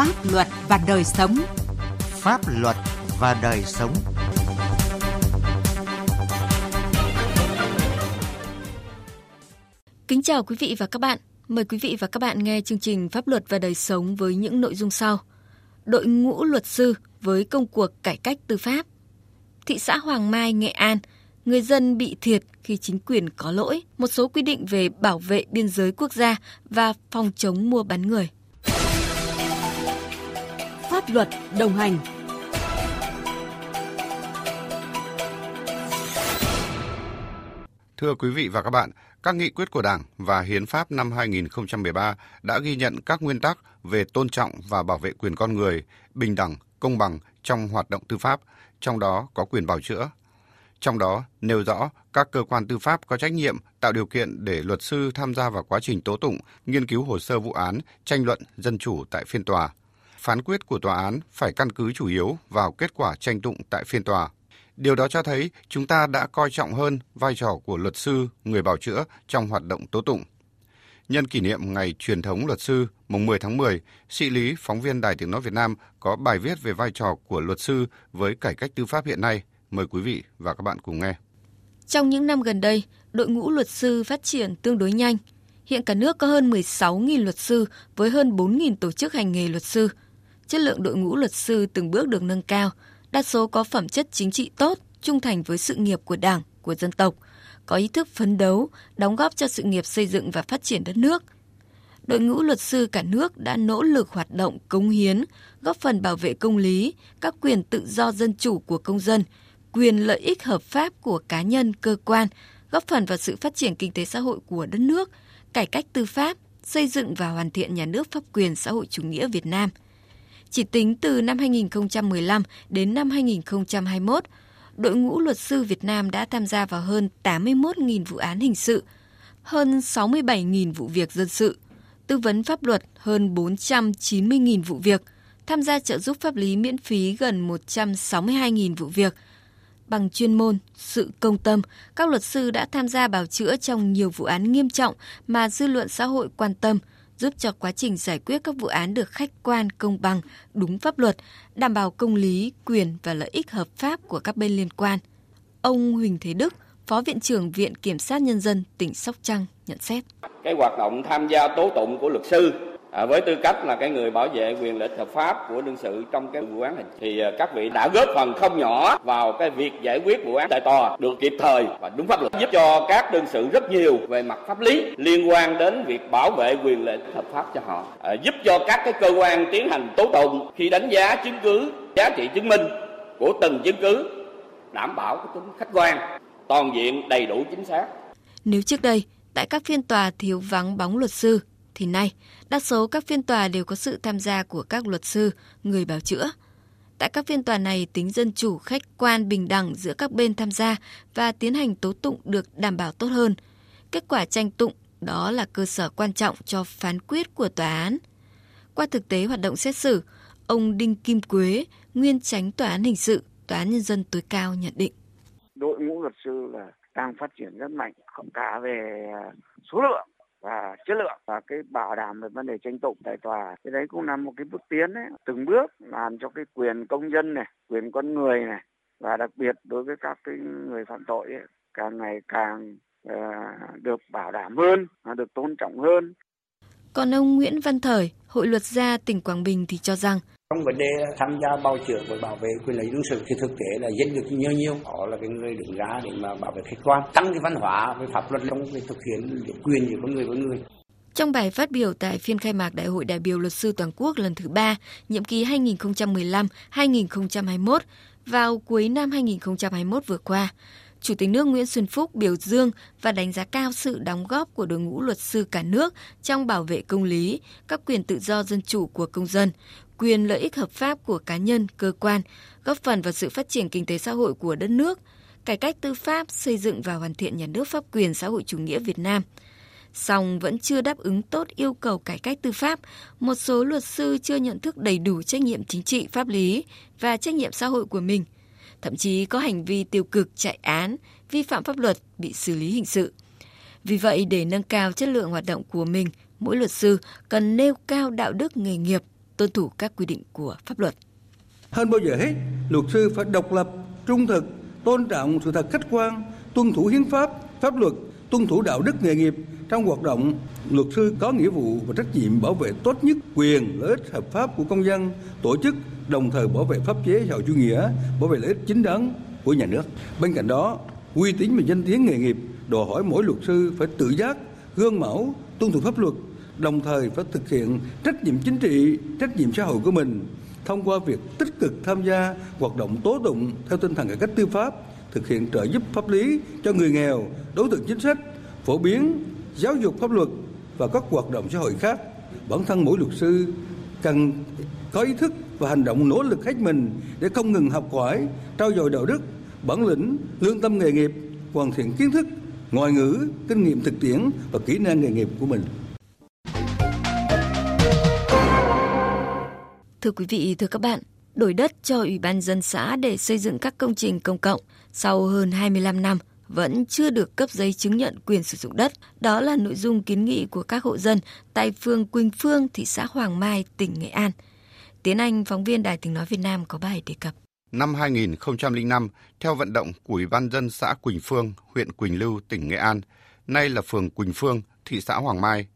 Pháp luật và đời sống. Pháp luật và đời sống. Kính chào quý vị và các bạn. Mời quý vị và các bạn nghe chương trình Pháp luật và đời sống với những nội dung sau. Đội ngũ luật sư với công cuộc cải cách tư pháp. Thị xã Hoàng Mai, Nghệ An, người dân bị thiệt khi chính quyền có lỗi, một số quy định về bảo vệ biên giới quốc gia và phòng chống mua bán người. Pháp luật đồng hành Thưa quý vị và các bạn, các nghị quyết của Đảng và Hiến pháp năm 2013 đã ghi nhận các nguyên tắc về tôn trọng và bảo vệ quyền con người, bình đẳng, công bằng trong hoạt động tư pháp, trong đó có quyền bào chữa. Trong đó nêu rõ các cơ quan tư pháp có trách nhiệm tạo điều kiện để luật sư tham gia vào quá trình tố tụng, nghiên cứu hồ sơ vụ án, tranh luận dân chủ tại phiên tòa. Phán quyết của tòa án phải căn cứ chủ yếu vào kết quả tranh tụng tại phiên tòa. Điều đó cho thấy chúng ta đã coi trọng hơn vai trò của luật sư, người bảo chữa trong hoạt động tố tụng. Nhân kỷ niệm Ngày truyền thống luật sư mùng 10 tháng 10, Sĩ Lý, phóng viên Đài Tiếng Nói Việt Nam có bài viết về vai trò của luật sư với cải cách tư pháp hiện nay. Mời quý vị và các bạn cùng nghe. Trong những năm gần đây, đội ngũ luật sư phát triển tương đối nhanh. Hiện cả nước có hơn 16.000 luật sư với hơn 4.000 tổ chức hành nghề luật sư. Chất lượng đội ngũ luật sư từng bước được nâng cao, đa số có phẩm chất chính trị tốt, trung thành với sự nghiệp của Đảng, của dân tộc, có ý thức phấn đấu, đóng góp cho sự nghiệp xây dựng và phát triển đất nước. Đội ngũ luật sư cả nước đã nỗ lực hoạt động cống hiến, góp phần bảo vệ công lý, các quyền tự do dân chủ của công dân, quyền lợi ích hợp pháp của cá nhân, cơ quan, góp phần vào sự phát triển kinh tế xã hội của đất nước, cải cách tư pháp, xây dựng và hoàn thiện nhà nước pháp quyền xã hội chủ nghĩa Việt Nam. Chỉ tính từ năm 2015 đến năm 2021, đội ngũ luật sư Việt Nam đã tham gia vào hơn 81.000 vụ án hình sự, hơn 67.000 vụ việc dân sự, tư vấn pháp luật hơn 490.000 vụ việc, tham gia trợ giúp pháp lý miễn phí gần 162.000 vụ việc – bằng chuyên môn, sự công tâm, các luật sư đã tham gia bào chữa trong nhiều vụ án nghiêm trọng mà dư luận xã hội quan tâm, giúp cho quá trình giải quyết các vụ án được khách quan, công bằng, đúng pháp luật, đảm bảo công lý, quyền và lợi ích hợp pháp của các bên liên quan. Ông Huỳnh Thế Đức, Phó Viện trưởng Viện Kiểm sát Nhân dân tỉnh Sóc Trăng nhận xét. Cái hoạt động tham gia tố tụng của luật sư À, với tư cách là cái người bảo vệ quyền lợi hợp pháp của đương sự trong cái vụ án này thì à, các vị đã góp phần không nhỏ vào cái việc giải quyết vụ án tại tòa được kịp thời và đúng pháp luật giúp cho các đương sự rất nhiều về mặt pháp lý liên quan đến việc bảo vệ quyền lợi hợp pháp cho họ. À, giúp cho các cái cơ quan tiến hành tố tụng khi đánh giá chứng cứ giá trị chứng minh của từng chứng cứ đảm bảo cái tính khách quan toàn diện đầy đủ chính xác. Nếu trước đây tại các phiên tòa thiếu vắng bóng luật sư thì nay, đa số các phiên tòa đều có sự tham gia của các luật sư, người bảo chữa. Tại các phiên tòa này, tính dân chủ, khách quan, bình đẳng giữa các bên tham gia và tiến hành tố tụng được đảm bảo tốt hơn. Kết quả tranh tụng đó là cơ sở quan trọng cho phán quyết của tòa án. Qua thực tế hoạt động xét xử, ông Đinh Kim Quế, nguyên tránh tòa án hình sự, tòa án nhân dân tối cao nhận định. Đội ngũ luật sư là đang phát triển rất mạnh, không cả về số lượng và chất lượng và cái bảo đảm về vấn đề tranh tụng tại tòa. Cái đấy cũng là một cái bước tiến đấy từng bước làm cho cái quyền công dân này quyền con người này và đặc biệt đối với các cái người phạm tội ấy, càng ngày càng uh, được bảo đảm hơn được tôn trọng hơn. Còn ông Nguyễn Văn Thời, Hội luật gia tỉnh Quảng Bình thì cho rằng trong vấn đề tham gia bào chữa và bảo vệ quyền lợi đương sự thì thực tế là dân được nhiều nhiều. Họ là cái người đứng ra để mà bảo vệ khách quan tăng cái văn hóa về pháp luật trong cái thực hiện quyền của con người với người. Trong bài phát biểu tại phiên khai mạc Đại hội đại biểu luật sư toàn quốc lần thứ ba, nhiệm kỳ 2015-2021 vào cuối năm 2021 vừa qua, Chủ tịch nước Nguyễn Xuân Phúc biểu dương và đánh giá cao sự đóng góp của đội ngũ luật sư cả nước trong bảo vệ công lý, các quyền tự do dân chủ của công dân, quyền lợi ích hợp pháp của cá nhân, cơ quan, góp phần vào sự phát triển kinh tế xã hội của đất nước, cải cách tư pháp, xây dựng và hoàn thiện nhà nước pháp quyền xã hội chủ nghĩa Việt Nam. Song vẫn chưa đáp ứng tốt yêu cầu cải cách tư pháp, một số luật sư chưa nhận thức đầy đủ trách nhiệm chính trị, pháp lý và trách nhiệm xã hội của mình. Thậm chí có hành vi tiêu cực chạy án, vi phạm pháp luật bị xử lý hình sự. Vì vậy, để nâng cao chất lượng hoạt động của mình, mỗi luật sư cần nêu cao đạo đức nghề nghiệp, tuân thủ các quy định của pháp luật. Hơn bao giờ hết, luật sư phải độc lập, trung thực, tôn trọng sự thật khách quan, tuân thủ hiến pháp, pháp luật, tuân thủ đạo đức nghề nghiệp trong hoạt động luật sư có nghĩa vụ và trách nhiệm bảo vệ tốt nhất quyền lợi ích hợp pháp của công dân tổ chức đồng thời bảo vệ pháp chế xã hội chủ nghĩa bảo vệ lợi ích chính đáng của nhà nước bên cạnh đó uy tín và danh tiếng nghề nghiệp đòi hỏi mỗi luật sư phải tự giác gương mẫu tuân thủ pháp luật đồng thời phải thực hiện trách nhiệm chính trị, trách nhiệm xã hội của mình thông qua việc tích cực tham gia hoạt động tố tụng theo tinh thần cải cách tư pháp, thực hiện trợ giúp pháp lý cho người nghèo, đối tượng chính sách, phổ biến giáo dục pháp luật và các hoạt động xã hội khác. Bản thân mỗi luật sư cần có ý thức và hành động nỗ lực hết mình để không ngừng học hỏi, trau dồi đạo đức, bản lĩnh, lương tâm nghề nghiệp, hoàn thiện kiến thức, ngoại ngữ, kinh nghiệm thực tiễn và kỹ năng nghề nghiệp của mình. Thưa quý vị, thưa các bạn, đổi đất cho Ủy ban dân xã để xây dựng các công trình công cộng sau hơn 25 năm vẫn chưa được cấp giấy chứng nhận quyền sử dụng đất. Đó là nội dung kiến nghị của các hộ dân tại phường Quỳnh Phương, thị xã Hoàng Mai, tỉnh Nghệ An. Tiến Anh, phóng viên Đài tiếng nói Việt Nam có bài đề cập. Năm 2005, theo vận động của Ủy ban dân xã Quỳnh Phương, huyện Quỳnh Lưu, tỉnh Nghệ An, nay là phường Quỳnh Phương, thị xã Hoàng Mai,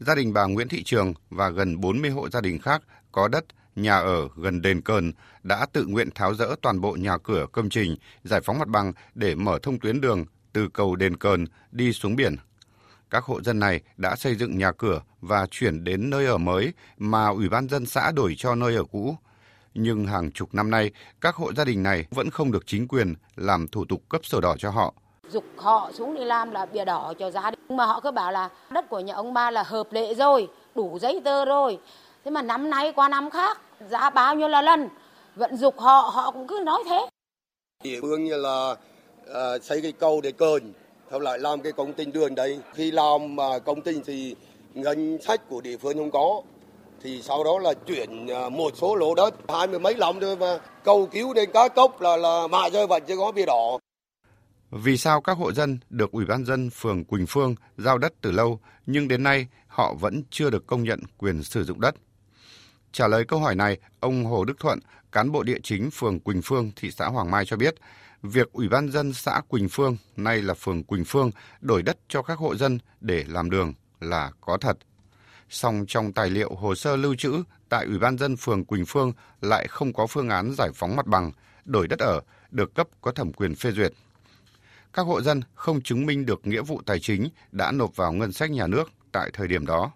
gia đình bà Nguyễn Thị Trường và gần 40 hộ gia đình khác có đất nhà ở gần đền Cờn đã tự nguyện tháo rỡ toàn bộ nhà cửa công trình, giải phóng mặt bằng để mở thông tuyến đường từ cầu đền Cờn đi xuống biển. Các hộ dân này đã xây dựng nhà cửa và chuyển đến nơi ở mới mà Ủy ban dân xã đổi cho nơi ở cũ. Nhưng hàng chục năm nay, các hộ gia đình này vẫn không được chính quyền làm thủ tục cấp sổ đỏ cho họ dục họ xuống đi làm là bìa đỏ cho gia đình mà họ cứ bảo là đất của nhà ông ba là hợp lệ rồi đủ giấy tờ rồi thế mà năm nay qua năm khác giá bao nhiêu là lần? Vận dục họ họ cũng cứ nói thế. Địa phương như là uh, xây cái cầu để cờn sau lại làm cái công trình đường đấy. Khi làm mà công trình thì ngân sách của địa phương không có thì sau đó là chuyển à, một số lô đất. Hai mươi mấy lòng thôi mà cầu cứu đến cá cốc là là mãi rơi vẫn chưa có bia đỏ. Vì sao các hộ dân được Ủy ban dân phường Quỳnh Phương giao đất từ lâu nhưng đến nay họ vẫn chưa được công nhận quyền sử dụng đất? Trả lời câu hỏi này, ông Hồ Đức Thuận, cán bộ địa chính phường Quỳnh Phương, thị xã Hoàng Mai cho biết, việc Ủy ban dân xã Quỳnh Phương, nay là phường Quỳnh Phương, đổi đất cho các hộ dân để làm đường là có thật. Song trong tài liệu hồ sơ lưu trữ tại Ủy ban dân phường Quỳnh Phương lại không có phương án giải phóng mặt bằng, đổi đất ở được cấp có thẩm quyền phê duyệt. Các hộ dân không chứng minh được nghĩa vụ tài chính đã nộp vào ngân sách nhà nước tại thời điểm đó.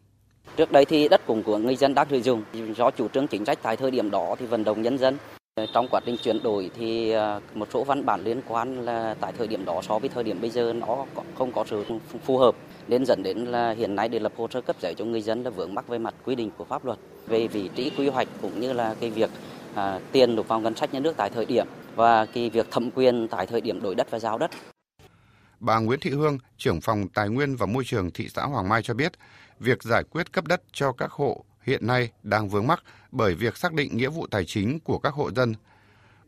Trước đây thì đất cũng của người dân đang sử dụng. Do chủ trương chính sách tại thời điểm đó thì vận động nhân dân. Ờ, trong quá trình chuyển đổi thì ờ, một số văn bản liên quan là tại thời điểm đó so với thời điểm bây giờ nó không có sự phù hợp. Nên dẫn đến là hiện nay để lập hồ sơ cấp giấy cho người dân là vướng mắc về mặt quy định của pháp luật về vị trí quy hoạch cũng như là cái việc à, tiền nộp vào ngân sách nhà nước tại thời điểm và cái việc thẩm quyền tại thời điểm đổi đất và giao đất. Bà Nguyễn Thị Hương, trưởng phòng Tài nguyên và Môi trường thị xã Hoàng Mai cho biết, việc giải quyết cấp đất cho các hộ hiện nay đang vướng mắc bởi việc xác định nghĩa vụ tài chính của các hộ dân.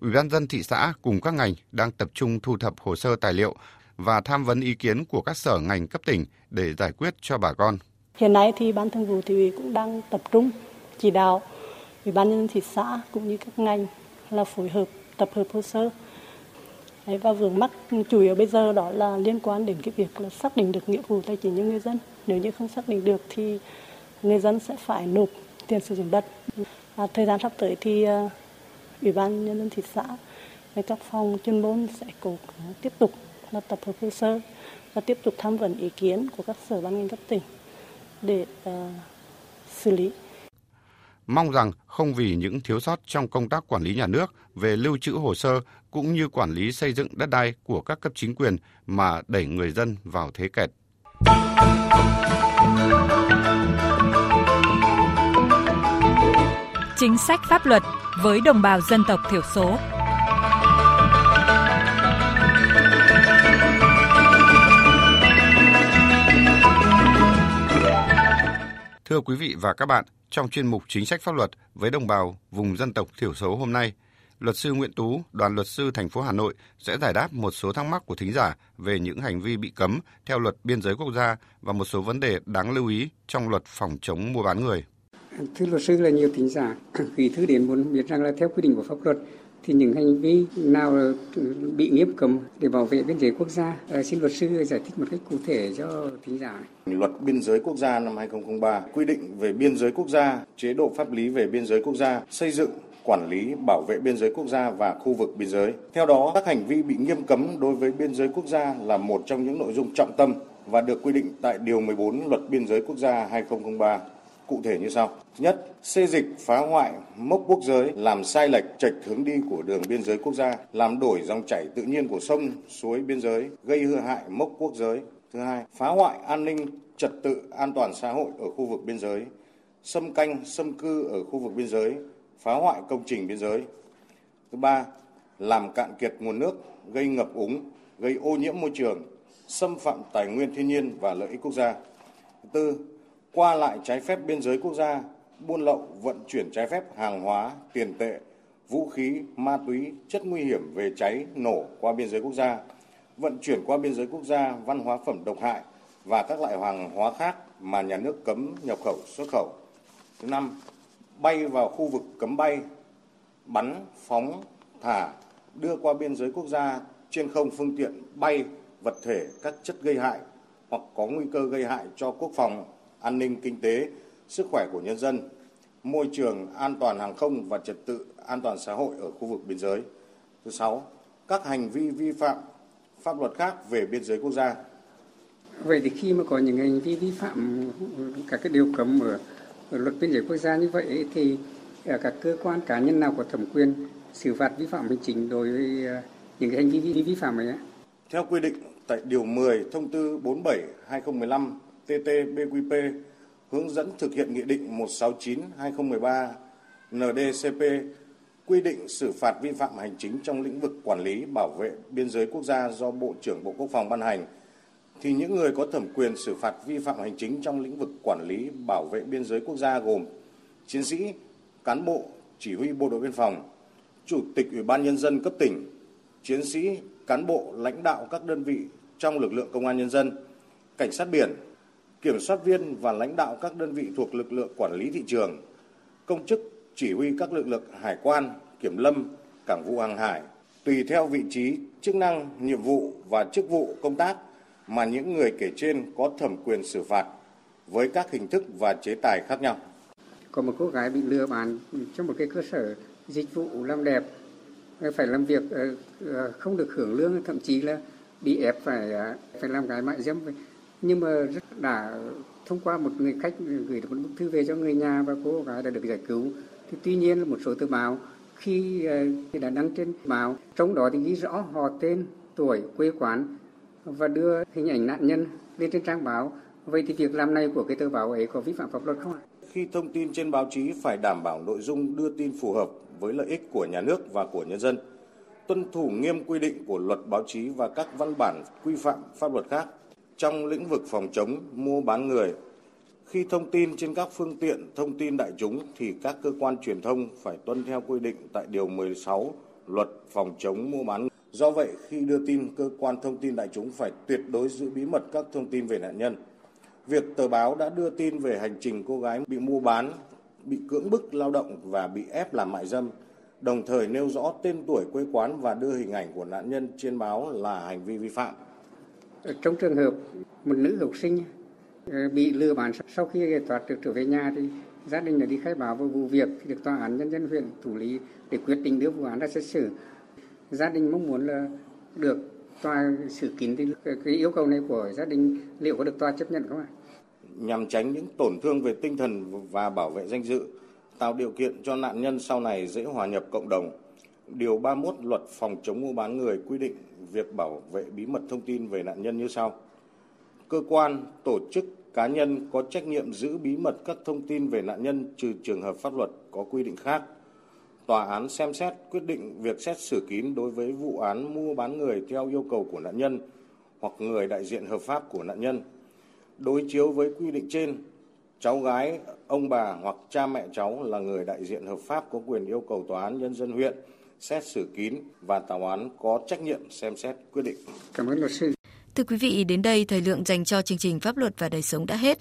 Ủy ban dân thị xã cùng các ngành đang tập trung thu thập hồ sơ tài liệu và tham vấn ý kiến của các sở ngành cấp tỉnh để giải quyết cho bà con. Hiện nay thì ban thường vụ thị ủy cũng đang tập trung chỉ đạo ủy ban nhân dân thị xã cũng như các ngành là phối hợp tập hợp hồ sơ và vướng mắc chủ yếu bây giờ đó là liên quan đến cái việc là xác định được nghĩa vụ tài chính cho người dân. Nếu như không xác định được thì người dân sẽ phải nộp tiền sử dụng đất. À, thời gian sắp tới thì uh, ủy ban nhân dân thị xã và các phòng chuyên môn sẽ cố tiếp tục là tập hợp hồ sơ và tiếp tục tham vấn ý kiến của các sở ban ngành cấp tỉnh để uh, xử lý mong rằng không vì những thiếu sót trong công tác quản lý nhà nước về lưu trữ hồ sơ cũng như quản lý xây dựng đất đai của các cấp chính quyền mà đẩy người dân vào thế kẹt. Chính sách pháp luật với đồng bào dân tộc thiểu số. Thưa quý vị và các bạn, trong chuyên mục Chính sách pháp luật với đồng bào vùng dân tộc thiểu số hôm nay, luật sư Nguyễn Tú, đoàn luật sư thành phố Hà Nội sẽ giải đáp một số thắc mắc của thính giả về những hành vi bị cấm theo luật biên giới quốc gia và một số vấn đề đáng lưu ý trong luật phòng chống mua bán người. Thưa luật sư là nhiều thính giả, gửi thư đến muốn biết rằng là theo quy định của pháp luật thì những hành vi nào bị nghiêm cấm để bảo vệ biên giới quốc gia? À, xin luật sư giải thích một cách cụ thể cho thính giả này. Luật biên giới quốc gia năm 2003 quy định về biên giới quốc gia, chế độ pháp lý về biên giới quốc gia, xây dựng quản lý bảo vệ biên giới quốc gia và khu vực biên giới. Theo đó, các hành vi bị nghiêm cấm đối với biên giới quốc gia là một trong những nội dung trọng tâm và được quy định tại Điều 14 Luật Biên giới Quốc gia 2003 cụ thể như sau. Thứ nhất, xê dịch, phá hoại, mốc quốc giới, làm sai lệch, trạch hướng đi của đường biên giới quốc gia, làm đổi dòng chảy tự nhiên của sông, suối biên giới, gây hư hại mốc quốc giới. Thứ hai, phá hoại an ninh, trật tự, an toàn xã hội ở khu vực biên giới, xâm canh, xâm cư ở khu vực biên giới, phá hoại công trình biên giới. Thứ ba, làm cạn kiệt nguồn nước, gây ngập úng, gây ô nhiễm môi trường, xâm phạm tài nguyên thiên nhiên và lợi ích quốc gia. Thứ tư, qua lại trái phép biên giới quốc gia, buôn lậu, vận chuyển trái phép hàng hóa, tiền tệ, vũ khí, ma túy, chất nguy hiểm về cháy, nổ qua biên giới quốc gia, vận chuyển qua biên giới quốc gia văn hóa phẩm độc hại và các loại hàng hóa khác mà nhà nước cấm nhập khẩu, xuất khẩu. Thứ năm, bay vào khu vực cấm bay, bắn, phóng, thả, đưa qua biên giới quốc gia trên không phương tiện bay, vật thể, các chất gây hại hoặc có nguy cơ gây hại cho quốc phòng, an ninh kinh tế, sức khỏe của nhân dân, môi trường an toàn hàng không và trật tự an toàn xã hội ở khu vực biên giới. Thứ sáu, các hành vi vi phạm pháp luật khác về biên giới quốc gia. Vậy thì khi mà có những hành vi vi phạm các cái điều cấm ở, ở luật biên giới quốc gia như vậy thì à, các cơ quan cá nhân nào có thẩm quyền xử phạt vi phạm hành chính đối với à, những cái hành vi vi, vi phạm ấy? Theo quy định tại điều 10 thông tư 47 2015 ttbqp hướng dẫn thực hiện Nghị định 169-2013 NDCP quy định xử phạt vi phạm hành chính trong lĩnh vực quản lý bảo vệ biên giới quốc gia do Bộ trưởng Bộ Quốc phòng ban hành, thì những người có thẩm quyền xử phạt vi phạm hành chính trong lĩnh vực quản lý bảo vệ biên giới quốc gia gồm chiến sĩ, cán bộ, chỉ huy bộ đội biên phòng, chủ tịch ủy ban nhân dân cấp tỉnh, chiến sĩ, cán bộ, lãnh đạo các đơn vị trong lực lượng công an nhân dân, cảnh sát biển, kiểm soát viên và lãnh đạo các đơn vị thuộc lực lượng quản lý thị trường, công chức chỉ huy các lực lượng hải quan, kiểm lâm, cảng vụ hàng hải, tùy theo vị trí, chức năng, nhiệm vụ và chức vụ công tác mà những người kể trên có thẩm quyền xử phạt với các hình thức và chế tài khác nhau. Có một cô gái bị lừa bán trong một cái cơ sở dịch vụ làm đẹp, phải làm việc ờ, ờ, không được hưởng lương, thậm chí là bị ép phải ờ, phải làm gái mại dâm nhưng mà rất đã thông qua một người khách gửi được một bức thư về cho người nhà và cô gái đã được giải cứu. Thì tuy nhiên là một số tờ báo khi, ờ, khi đã đăng trên báo trong đó thì ghi rõ họ tên tuổi quê quán và đưa hình ảnh nạn nhân lên trên trang báo. Vậy thì việc làm này của cái tờ báo ấy có vi phạm pháp luật không ạ? Khi thông tin trên báo chí phải đảm bảo nội dung đưa tin phù hợp với lợi ích của nhà nước và của nhân dân tuân thủ nghiêm quy định của luật báo chí và các văn bản quy phạm pháp luật khác trong lĩnh vực phòng chống mua bán người. Khi thông tin trên các phương tiện thông tin đại chúng thì các cơ quan truyền thông phải tuân theo quy định tại Điều 16 Luật phòng chống mua bán. Do vậy, khi đưa tin, cơ quan thông tin đại chúng phải tuyệt đối giữ bí mật các thông tin về nạn nhân. Việc tờ báo đã đưa tin về hành trình cô gái bị mua bán, bị cưỡng bức lao động và bị ép làm mại dâm, đồng thời nêu rõ tên tuổi quê quán và đưa hình ảnh của nạn nhân trên báo là hành vi vi phạm. Trong trường hợp một nữ học sinh ờ, bị lừa bán sau khi tòa được trở về nhà thì gia đình đã đi khai báo về vụ việc thì được tòa án nhân dân huyện thủ lý để quyết định đưa vụ án ra xét xử. Gia đình mong muốn là được tòa xử kín thì cái yêu cầu này của gia đình liệu có được tòa chấp nhận không ạ? Nhằm tránh những tổn thương về tinh thần và bảo vệ danh dự, tạo điều kiện cho nạn nhân sau này dễ hòa nhập cộng đồng. Điều 31 Luật phòng chống mua bán người quy định việc bảo vệ bí mật thông tin về nạn nhân như sau. Cơ quan, tổ chức, cá nhân có trách nhiệm giữ bí mật các thông tin về nạn nhân trừ trường hợp pháp luật có quy định khác. Tòa án xem xét quyết định việc xét xử kín đối với vụ án mua bán người theo yêu cầu của nạn nhân hoặc người đại diện hợp pháp của nạn nhân. Đối chiếu với quy định trên, cháu gái, ông bà hoặc cha mẹ cháu là người đại diện hợp pháp có quyền yêu cầu tòa án nhân dân huyện xét xử kín và tòa án có trách nhiệm xem xét quyết định. Cảm ơn luật sư. Thưa quý vị, đến đây thời lượng dành cho chương trình Pháp luật và đời sống đã hết.